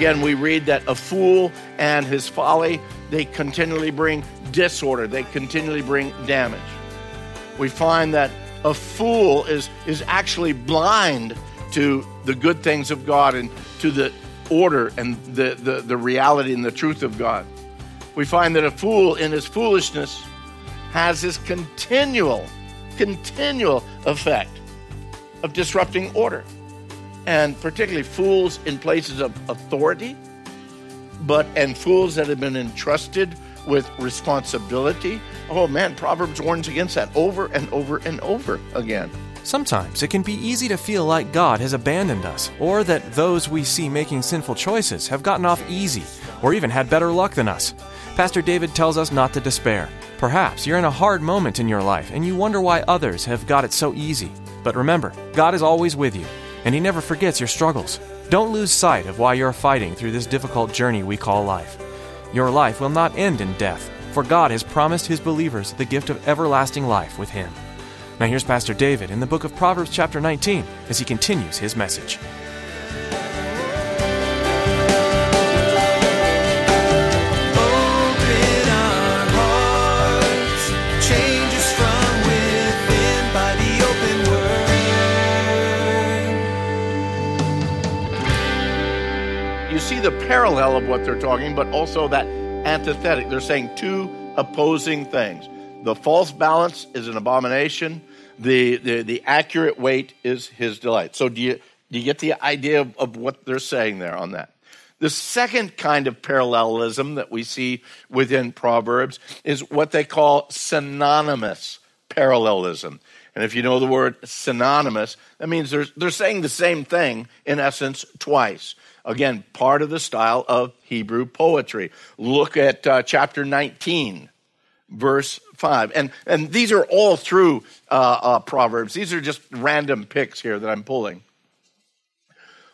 Again, we read that a fool and his folly, they continually bring disorder, they continually bring damage. We find that a fool is, is actually blind to the good things of God and to the order and the, the, the reality and the truth of God. We find that a fool in his foolishness has this continual, continual effect of disrupting order and particularly fools in places of authority, but and fools that have been entrusted with responsibility. Oh man, Proverbs warns against that over and over and over again. Sometimes it can be easy to feel like God has abandoned us, or that those we see making sinful choices have gotten off easy, or even had better luck than us. Pastor David tells us not to despair. Perhaps you're in a hard moment in your life and you wonder why others have got it so easy. But remember, God is always with you, and He never forgets your struggles. Don't lose sight of why you're fighting through this difficult journey we call life. Your life will not end in death, for God has promised His believers the gift of everlasting life with Him. Now, here's Pastor David in the book of Proverbs, chapter 19, as he continues his message. See the parallel of what they're talking, but also that antithetic. They're saying two opposing things. The false balance is an abomination. The, the, the accurate weight is his delight. So do you, do you get the idea of, of what they're saying there on that? The second kind of parallelism that we see within Proverbs is what they call synonymous parallelism. And if you know the word synonymous, that means they're, they're saying the same thing in essence twice. Again, part of the style of Hebrew poetry. Look at uh, chapter 19, verse 5. And, and these are all through uh, uh, Proverbs. These are just random picks here that I'm pulling.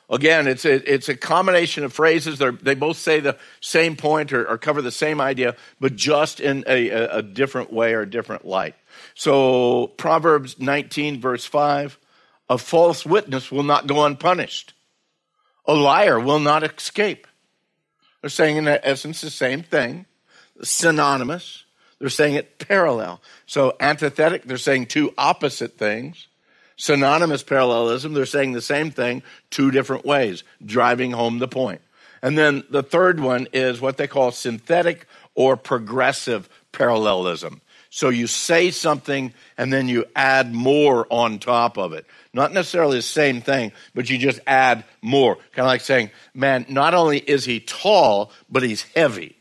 Again, it's a, it's a combination of phrases. They're, they both say the same point or, or cover the same idea, but just in a, a, a different way or a different light. So, Proverbs 19, verse 5 a false witness will not go unpunished, a liar will not escape. They're saying, in essence, the same thing, synonymous. They're saying it parallel. So, antithetic, they're saying two opposite things synonymous parallelism, they're saying the same thing two different ways, driving home the point. And then the third one is what they call synthetic or progressive parallelism. So you say something and then you add more on top of it. Not necessarily the same thing, but you just add more. Kind of like saying, man, not only is he tall, but he's heavy.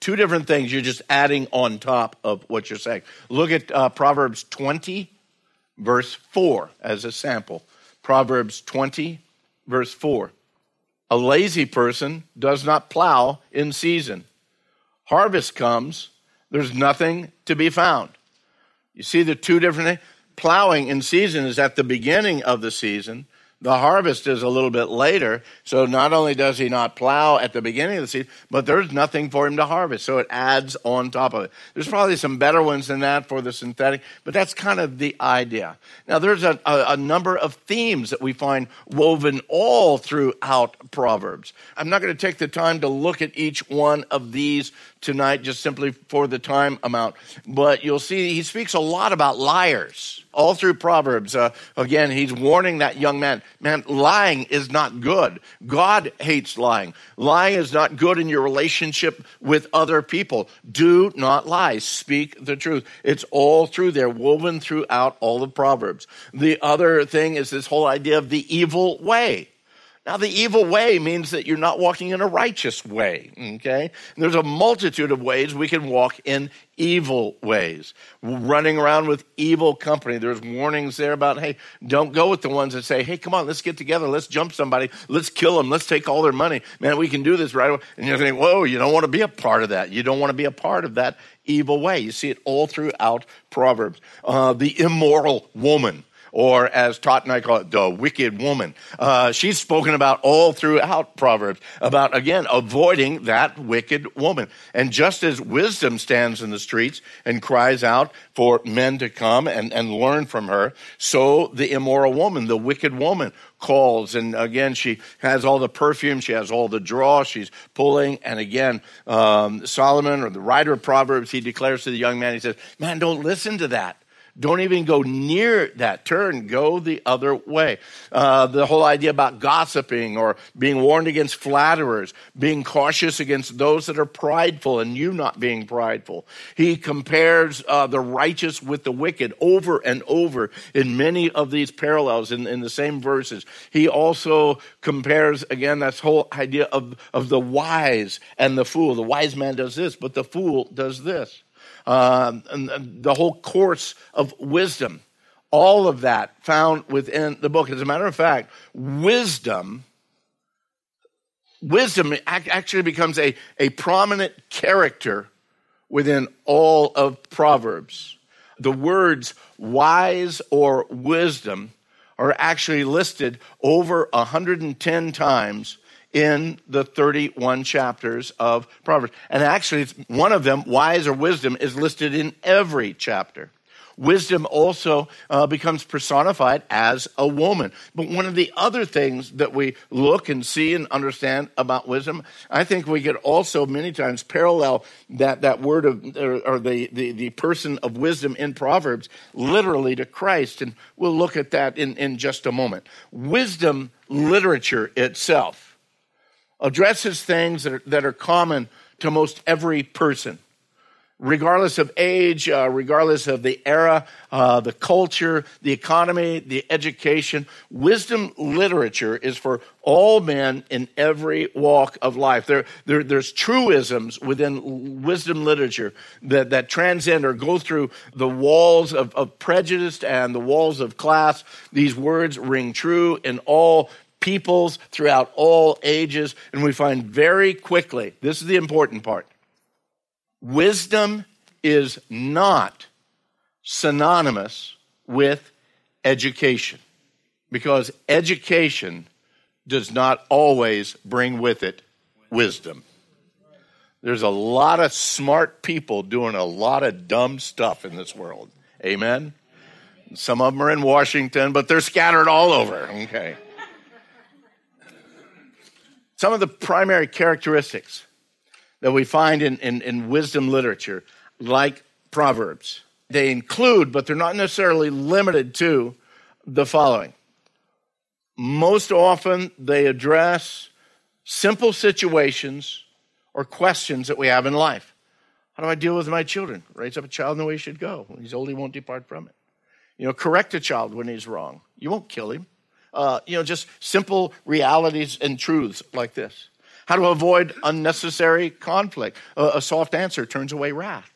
Two different things you're just adding on top of what you're saying. Look at uh, Proverbs 20, verse 4 as a sample. Proverbs 20, verse 4. A lazy person does not plow in season. Harvest comes, there's nothing to be found. You see the two different things? Plowing in season is at the beginning of the season. The harvest is a little bit later. So not only does he not plow at the beginning of the season, but there's nothing for him to harvest. So it adds on top of it. There's probably some better ones than that for the synthetic, but that's kind of the idea. Now there's a, a, a number of themes that we find woven all throughout Proverbs. I'm not going to take the time to look at each one of these tonight just simply for the time amount. But you'll see he speaks a lot about liars all through Proverbs. Uh, again, he's warning that young man man, lying is not good. God hates lying. Lying is not good in your relationship with other people. Do not lie. Speak the truth. It's all through there, woven throughout all the Proverbs. The other thing is this whole idea of the evil way. Now, the evil way means that you're not walking in a righteous way, okay? And there's a multitude of ways we can walk in evil ways. Running around with evil company. There's warnings there about, hey, don't go with the ones that say, hey, come on, let's get together, let's jump somebody, let's kill them, let's take all their money. Man, we can do this right away. And you're thinking, whoa, you don't want to be a part of that. You don't want to be a part of that evil way. You see it all throughout Proverbs. Uh, the immoral woman or as Todd and I call it, the wicked woman. Uh, she's spoken about all throughout Proverbs about, again, avoiding that wicked woman. And just as wisdom stands in the streets and cries out for men to come and, and learn from her, so the immoral woman, the wicked woman, calls. And again, she has all the perfume, she has all the draw, she's pulling. And again, um, Solomon, or the writer of Proverbs, he declares to the young man, he says, Man, don't listen to that. Don't even go near that turn. Go the other way. Uh, the whole idea about gossiping or being warned against flatterers, being cautious against those that are prideful and you not being prideful. He compares uh, the righteous with the wicked over and over in many of these parallels in, in the same verses. He also compares, again, that whole idea of, of the wise and the fool. The wise man does this, but the fool does this uh, the whole course of wisdom. All of that found within the book. As a matter of fact, wisdom, wisdom actually becomes a, a prominent character within all of Proverbs. The words wise or wisdom are actually listed over 110 times in the 31 chapters of Proverbs. And actually, it's one of them, wise or wisdom, is listed in every chapter. Wisdom also uh, becomes personified as a woman. But one of the other things that we look and see and understand about wisdom, I think we could also many times parallel that, that word of, or, or the, the, the person of wisdom in Proverbs literally to Christ. And we'll look at that in, in just a moment. Wisdom literature itself addresses things that are, that are common to most every person, regardless of age, uh, regardless of the era, uh, the culture, the economy, the education. Wisdom literature is for all men in every walk of life. There, there, there's truisms within wisdom literature that, that transcend or go through the walls of, of prejudice and the walls of class. These words ring true in all peoples throughout all ages. And we find very quickly this is the important part wisdom is not synonymous with education because education does not always bring with it wisdom. There's a lot of smart people doing a lot of dumb stuff in this world. Amen? Some of them are in Washington, but they're scattered all over. Okay. Some of the primary characteristics that we find in, in, in wisdom literature, like Proverbs, they include, but they're not necessarily limited to, the following. Most often, they address simple situations or questions that we have in life. How do I deal with my children? Raise up a child in the way he should go. When he's old, he won't depart from it. You know, correct a child when he's wrong. You won't kill him uh, you know, just simple realities and truths like this. How to avoid unnecessary conflict. Uh, a soft answer turns away wrath.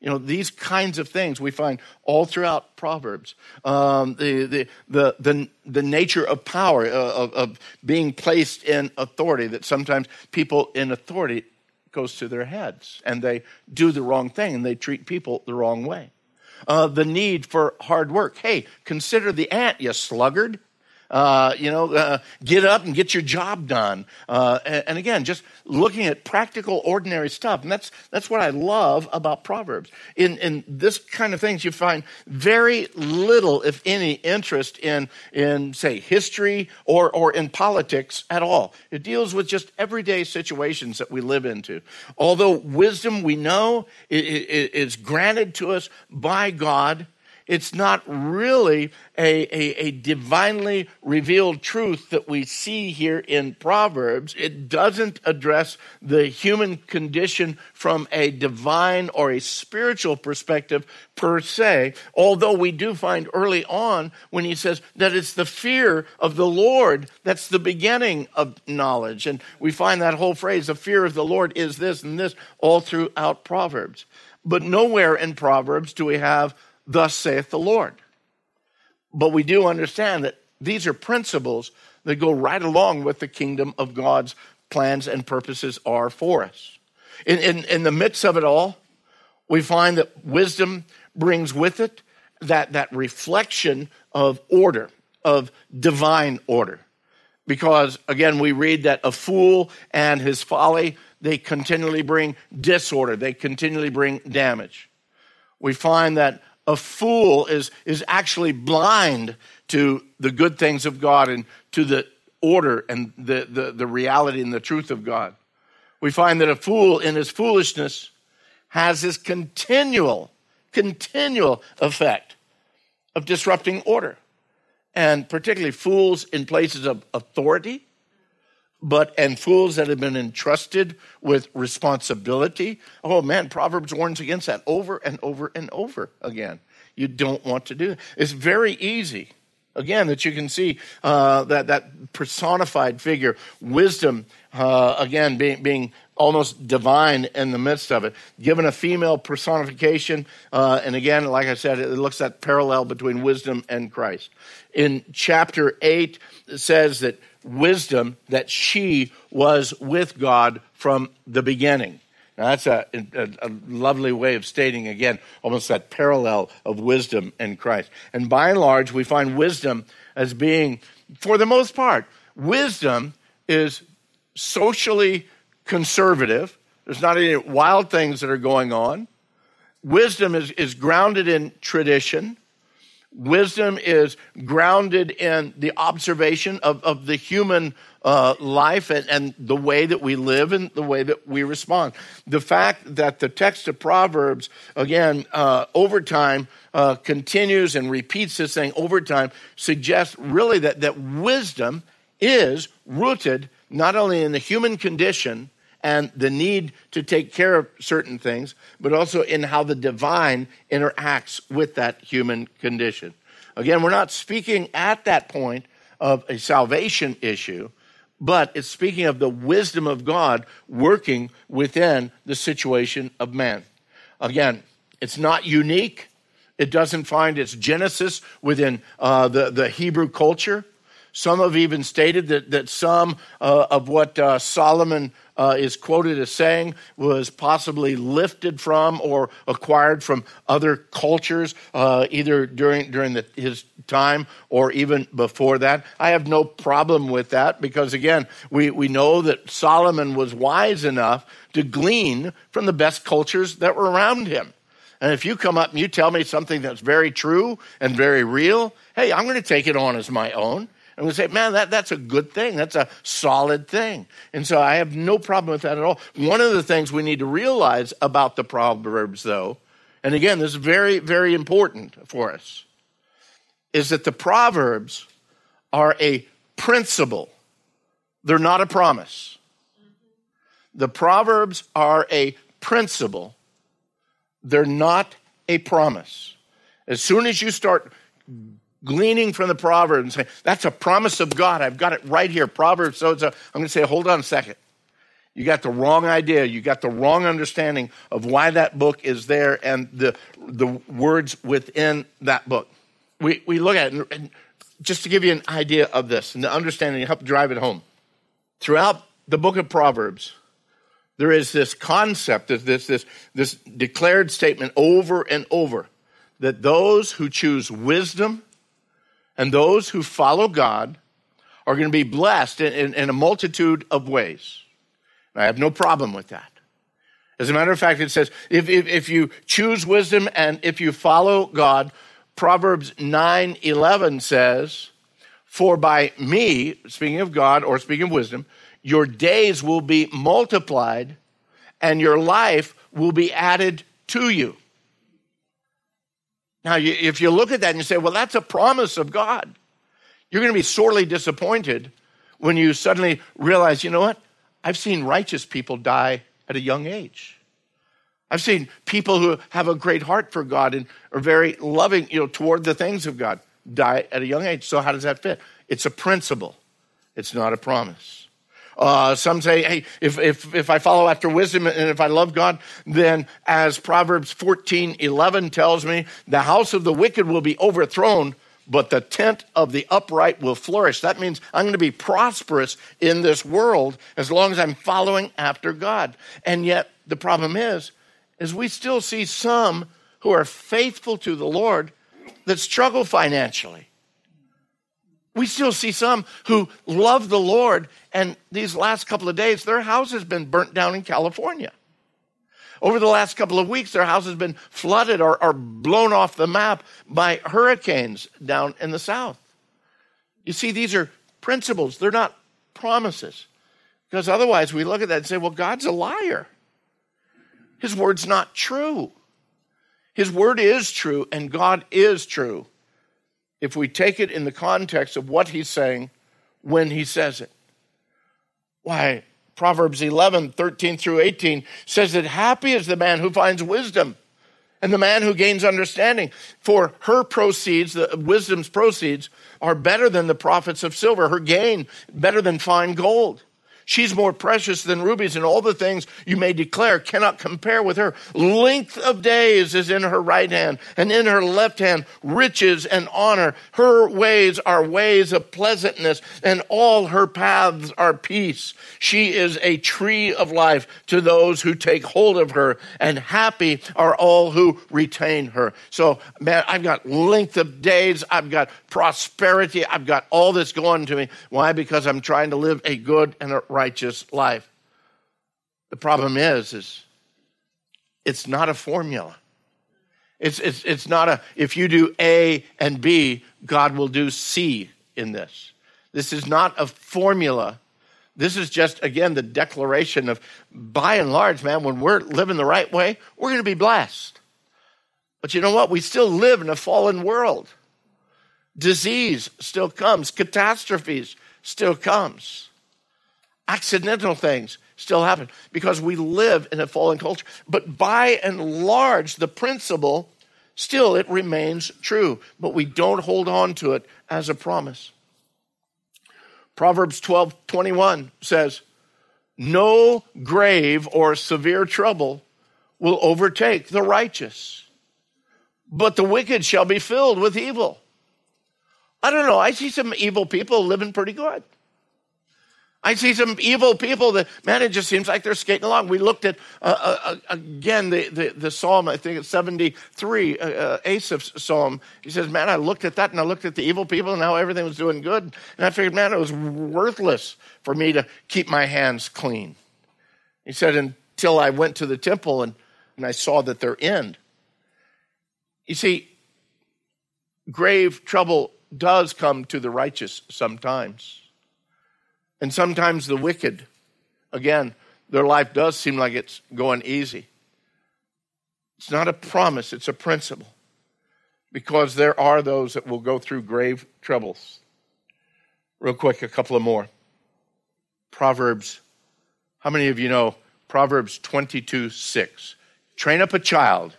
You know, these kinds of things we find all throughout Proverbs. Um, the, the, the, the, the nature of power, uh, of, of being placed in authority, that sometimes people in authority goes to their heads and they do the wrong thing and they treat people the wrong way. Uh, the need for hard work. Hey, consider the ant, you sluggard. Uh, you know, uh, get up and get your job done. Uh, and, and, again, just looking at practical, ordinary stuff. And that's, that's what I love about Proverbs. In, in this kind of things, you find very little, if any, interest in, in say, history or, or in politics at all. It deals with just everyday situations that we live into. Although wisdom, we know, is granted to us by God it's not really a, a, a, divinely revealed truth that we see here in Proverbs. It doesn't address the human condition from a divine or a spiritual perspective per se, although we do find early on when he says that it's the fear of the Lord that's the beginning of knowledge. And we find that whole phrase, the fear of the Lord is this and this, all throughout Proverbs. But nowhere in Proverbs do we have thus saith the Lord. But we do understand that these are principles that go right along with the kingdom of God's plans and purposes are for us. In, in, in the midst of it all, we find that wisdom brings with it that, that reflection of order, of divine order. Because again, we read that a fool and his folly, they continually bring disorder, they continually bring damage. We find that a fool is, is actually blind to the good things of God and to the order and the, the, the reality and the truth of God. We find that a fool in his foolishness has this continual, continual effect of disrupting order. And particularly fools in places of authority, but and fools that have been entrusted with responsibility. Oh man, Proverbs warns against that over and over and over again. You don't want to do it. It's very easy. Again, that you can see uh, that that personified figure, wisdom, uh, again being being almost divine in the midst of it, given a female personification, uh, and again, like I said, it looks at parallel between wisdom and Christ. In chapter eight, it says that wisdom that she was with God from the beginning. Now, that's a, a, a, lovely way of stating, again, almost that parallel of wisdom and Christ. And by and large, we find wisdom as being, for the most part, wisdom is socially conservative. There's not any wild things that are going on. Wisdom is, is grounded in tradition. Wisdom is grounded in the observation of, of the human uh, life and, and the way that we live and the way that we respond. The fact that the text of Proverbs, again, uh, over time, uh, continues and repeats this thing over time suggests really that, that wisdom is rooted not only in the human condition and the need to take care of certain things, but also in how the divine interacts with that human condition. Again, we're not speaking at that point of a salvation issue, but it's speaking of the wisdom of God working within the situation of man. Again, it's not unique. It doesn't find its genesis within uh, the, the Hebrew culture. Some have even stated that, that some uh, of what uh, Solomon uh, is quoted as saying was possibly lifted from or acquired from other cultures, uh, either during, during the, his time or even before that. I have no problem with that because, again, we, we know that Solomon was wise enough to glean from the best cultures that were around him. And if you come up and you tell me something that's very true and very real, hey, I'm going to take it on as my own. And we say, man, that, that's a good thing. That's a solid thing. And so I have no problem with that at all. One of the things we need to realize about the Proverbs, though, and again, this is very, very important for us, is that the Proverbs are a principle, they're not a promise. The Proverbs are a principle, they're not a promise. As soon as you start gleaning from the proverb and saying, that's a promise of God. I've got it right here. Proverbs so so. I'm going to say, hold on a second. You got the wrong idea. You got the wrong understanding of why that book is there and the, the words within that book. We, we look at it, and just to give you an idea of this and the understanding, help drive it home. Throughout the book of Proverbs, there is this concept, this, this, this declared statement over and over that those who choose wisdom and those who follow God are going to be blessed in, in, in a multitude of ways. And I have no problem with that. As a matter of fact, it says if, if, if you choose wisdom and if you follow God, Proverbs 9 11 says, For by me, speaking of God or speaking of wisdom, your days will be multiplied and your life will be added to you. Now, if you look at that and you say, well, that's a promise of God, you're going to be sorely disappointed when you suddenly realize, you know what? I've seen righteous people die at a young age. I've seen people who have a great heart for God and are very loving, you know, toward the things of God die at a young age. So how does that fit? It's a principle. It's not a promise. Uh, some say, hey, if, if, if I follow after wisdom and if I love God, then as Proverbs 14 11 tells me, the house of the wicked will be overthrown, but the tent of the upright will flourish. That means I'm going to be prosperous in this world as long as I'm following after God. And yet, the problem is, is we still see some who are faithful to the Lord that struggle financially. We still see some who love the Lord, and these last couple of days, their house has been burnt down in California. Over the last couple of weeks, their house has been flooded or, or blown off the map by hurricanes down in the south. You see, these are principles, they're not promises. Because otherwise, we look at that and say, well, God's a liar. His word's not true. His word is true, and God is true if we take it in the context of what he's saying when he says it. Why, Proverbs 11, 13 through 18 says that happy is the man who finds wisdom and the man who gains understanding. For her proceeds, the wisdom's proceeds, are better than the profits of silver, her gain better than fine gold. She's more precious than rubies, and all the things you may declare cannot compare with her. Length of days is in her right hand, and in her left hand, riches and honor. Her ways are ways of pleasantness, and all her paths are peace. She is a tree of life to those who take hold of her, and happy are all who retain her. So, man, I've got length of days, I've got prosperity, I've got all this going to me. Why? Because I'm trying to live a good and a righteous life. The problem is, is it's not a formula. It's, it's, it's not a, if you do A and B, God will do C in this. This is not a formula. This is just, again, the declaration of, by and large, man, when we're living the right way, we're going to be blessed. But you know what? We still live in a fallen world. Disease still comes, catastrophes still comes accidental things still happen because we live in a fallen culture. But by and large, the principle still it remains true, but we don't hold on to it as a promise. Proverbs 12 21 says, No grave or severe trouble will overtake the righteous, but the wicked shall be filled with evil. I don't know. I see some evil people living pretty good. I see some evil people that, man, it just seems like they're skating along. We looked at, uh, uh, uh again, the, the, the, psalm, I think it's 73, uh, uh, Asaph's psalm. He says, man, I looked at that and I looked at the evil people and how everything was doing good. And I figured, man, it was worthless for me to keep my hands clean. He said, until I went to the temple and, and I saw that they're in. You see, grave trouble does come to the righteous sometimes. And sometimes the wicked, again, their life does seem like it's going easy. It's not a promise, it's a principle. Because there are those that will go through grave troubles. Real quick, a couple of more. Proverbs, how many of you know Proverbs 22 6? Train up a child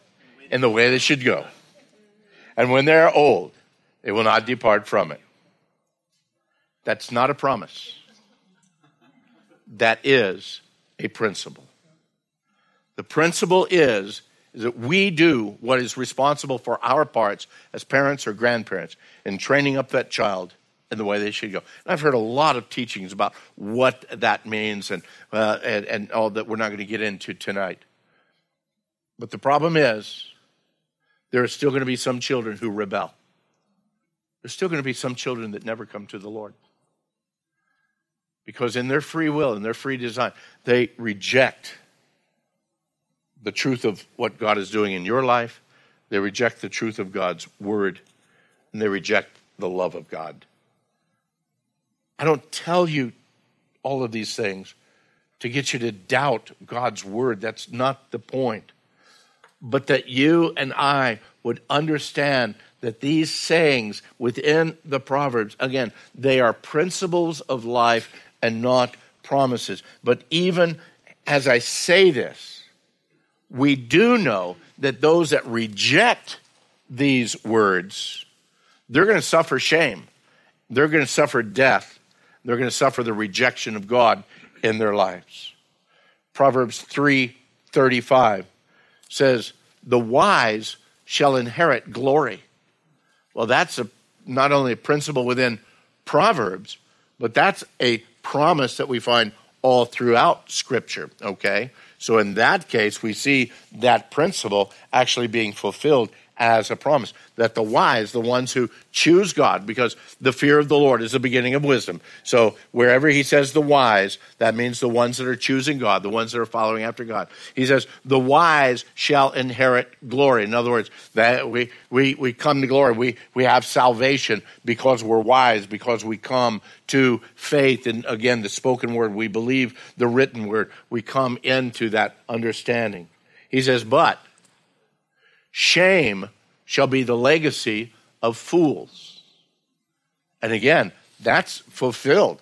in the way they should go. And when they're old, they will not depart from it. That's not a promise that is a principle. The principle is, is that we do what is responsible for our parts as parents or grandparents in training up that child in the way they should go. And I've heard a lot of teachings about what that means and, uh, and, and all that we're not going to get into tonight. But the problem is, there are still going to be some children who rebel. There's still going to be some children that never come to the Lord because in their free will and their free design, they reject the truth of what God is doing in your life. They reject the truth of God's word, and they reject the love of God. I don't tell you all of these things to get you to doubt God's word. That's not the point. but that you and I would understand that these sayings within the Proverbs, again, they are principles of life and not promises. But even as I say this, we do know that those that reject these words, they're going to suffer shame. They're going to suffer death. They're going to suffer the rejection of God in their lives. Proverbs 3:35 says, "The wise shall inherit glory." Well, that's a, not only a principle within Proverbs, but that's a promise that we find all throughout Scripture, okay? So in that case, we see that principle actually being fulfilled as a promise that the wise, the ones who choose God, because the fear of the Lord is the beginning of wisdom. So wherever he says the wise, that means the ones that are choosing God, the ones that are following after God. He says, the wise shall inherit glory. In other words, that we, we, we come to glory. We, we have salvation because we're wise, because we come to faith. And again, the spoken word, we believe the written word. We come into that understanding. He says, but Shame shall be the legacy of fools. And again, that's fulfilled.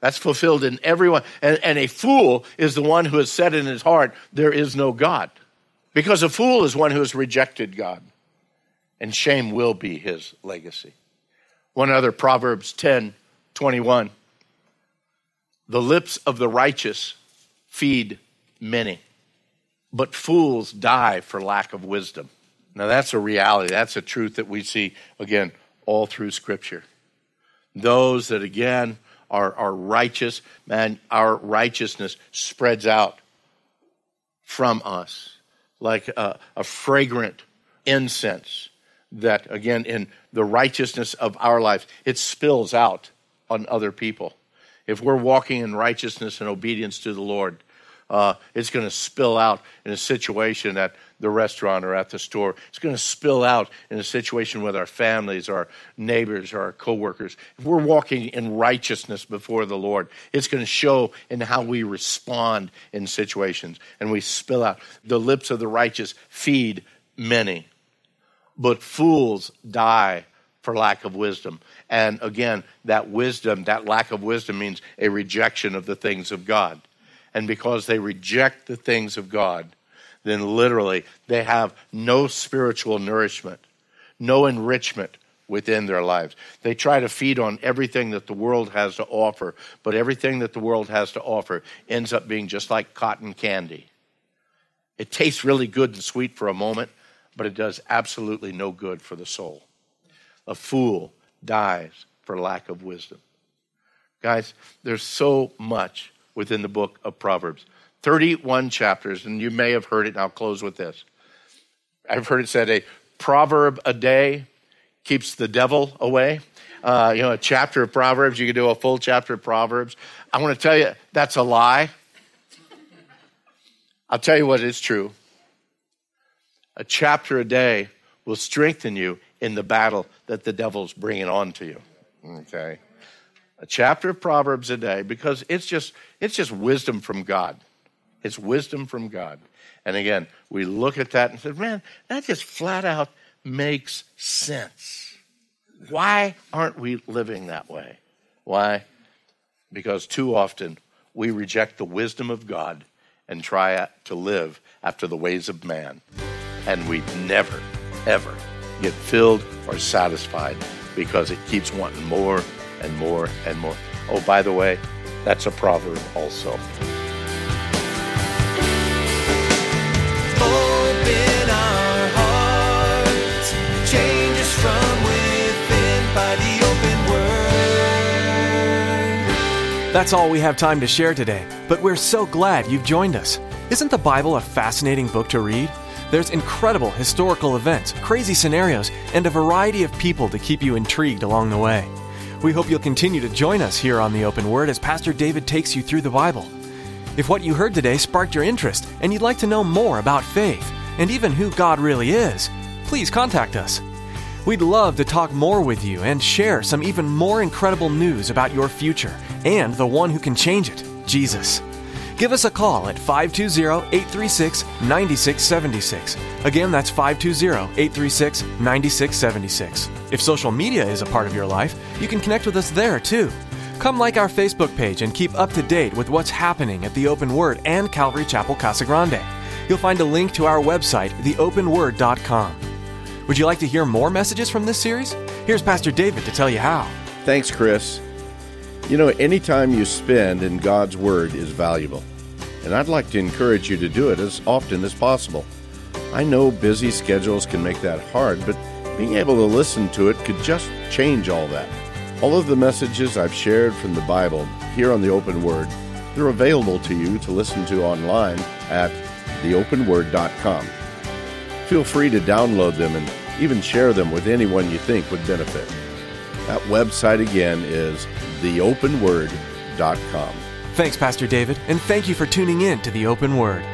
That's fulfilled in everyone. And, and, a fool is the one who has said in his heart, There is no God. Because a fool is one who has rejected God. And shame will be his legacy. One other, Proverbs 10 21. The lips of the righteous feed many but fools die for lack of wisdom. Now, that's a reality. That's a truth that we see, again, all through Scripture. Those that, again, are, are righteous, man, our righteousness spreads out from us like a, a fragrant incense that, again, in the righteousness of our life, it spills out on other people. If we're walking in righteousness and obedience to the Lord, uh, it's going to spill out in a situation at the restaurant or at the store. It's going to spill out in a situation with our families, our neighbors, or our coworkers. If we're walking in righteousness before the Lord, it's going to show in how we respond in situations and we spill out. The lips of the righteous feed many, but fools die for lack of wisdom. And again, that wisdom, that lack of wisdom means a rejection of the things of God and because they reject the things of God, then literally they have no spiritual nourishment, no enrichment within their lives. They try to feed on everything that the world has to offer, but everything that the world has to offer ends up being just like cotton candy. It tastes really good and sweet for a moment, but it does absolutely no good for the soul. A fool dies for lack of wisdom. Guys, there's so much within the book of Proverbs. 31 chapters, and you may have heard it, and I'll close with this. I've heard it said a proverb a day keeps the devil away. Uh, you know, a chapter of Proverbs, you could do a full chapter of Proverbs. I want to tell you, that's a lie. I'll tell you what is true. A chapter a day will strengthen you in the battle that the devil's bringing on to you. Okay? A chapter of Proverbs a day because it's just it's just wisdom from God. It's wisdom from God. And again, we look at that and say, man, that just flat out makes sense. Why aren't we living that way? Why? Because too often we reject the wisdom of God and try to live after the ways of man. And we never, ever get filled or satisfied because it keeps wanting more and more and more. Oh, by the way, that's a proverb also. Open our hearts, change us from within by the open word. That's all we have time to share today, but we're so glad you've joined us. Isn't the Bible a fascinating book to read? There's incredible historical events, crazy scenarios, and a variety of people to keep you intrigued along the way. We hope you'll continue to join us here on the Open Word as Pastor David takes you through the Bible. If what you heard today sparked your interest and you'd like to know more about faith and even who God really is, please contact us. We'd love to talk more with you and share some even more incredible news about your future and the one who can change it, Jesus. Give us a call at 520 836 9676. Again, that's 520 836 9676. If social media is a part of your life, you can connect with us there too. Come like our Facebook page and keep up to date with what's happening at the Open Word and Calvary Chapel Casa Grande. You'll find a link to our website, theopenword.com. Would you like to hear more messages from this series? Here's Pastor David to tell you how. Thanks, Chris. You know, any time you spend in God's Word is valuable, and I'd like to encourage you to do it as often as possible. I know busy schedules can make that hard, but being able to listen to it could just change all that. All of the messages I've shared from the Bible here on the Open Word, they're available to you to listen to online at theopenword.com. Feel free to download them and even share them with anyone you think would benefit. That website again is theopenword.com. Thanks, Pastor David, and thank you for tuning in to the Open Word.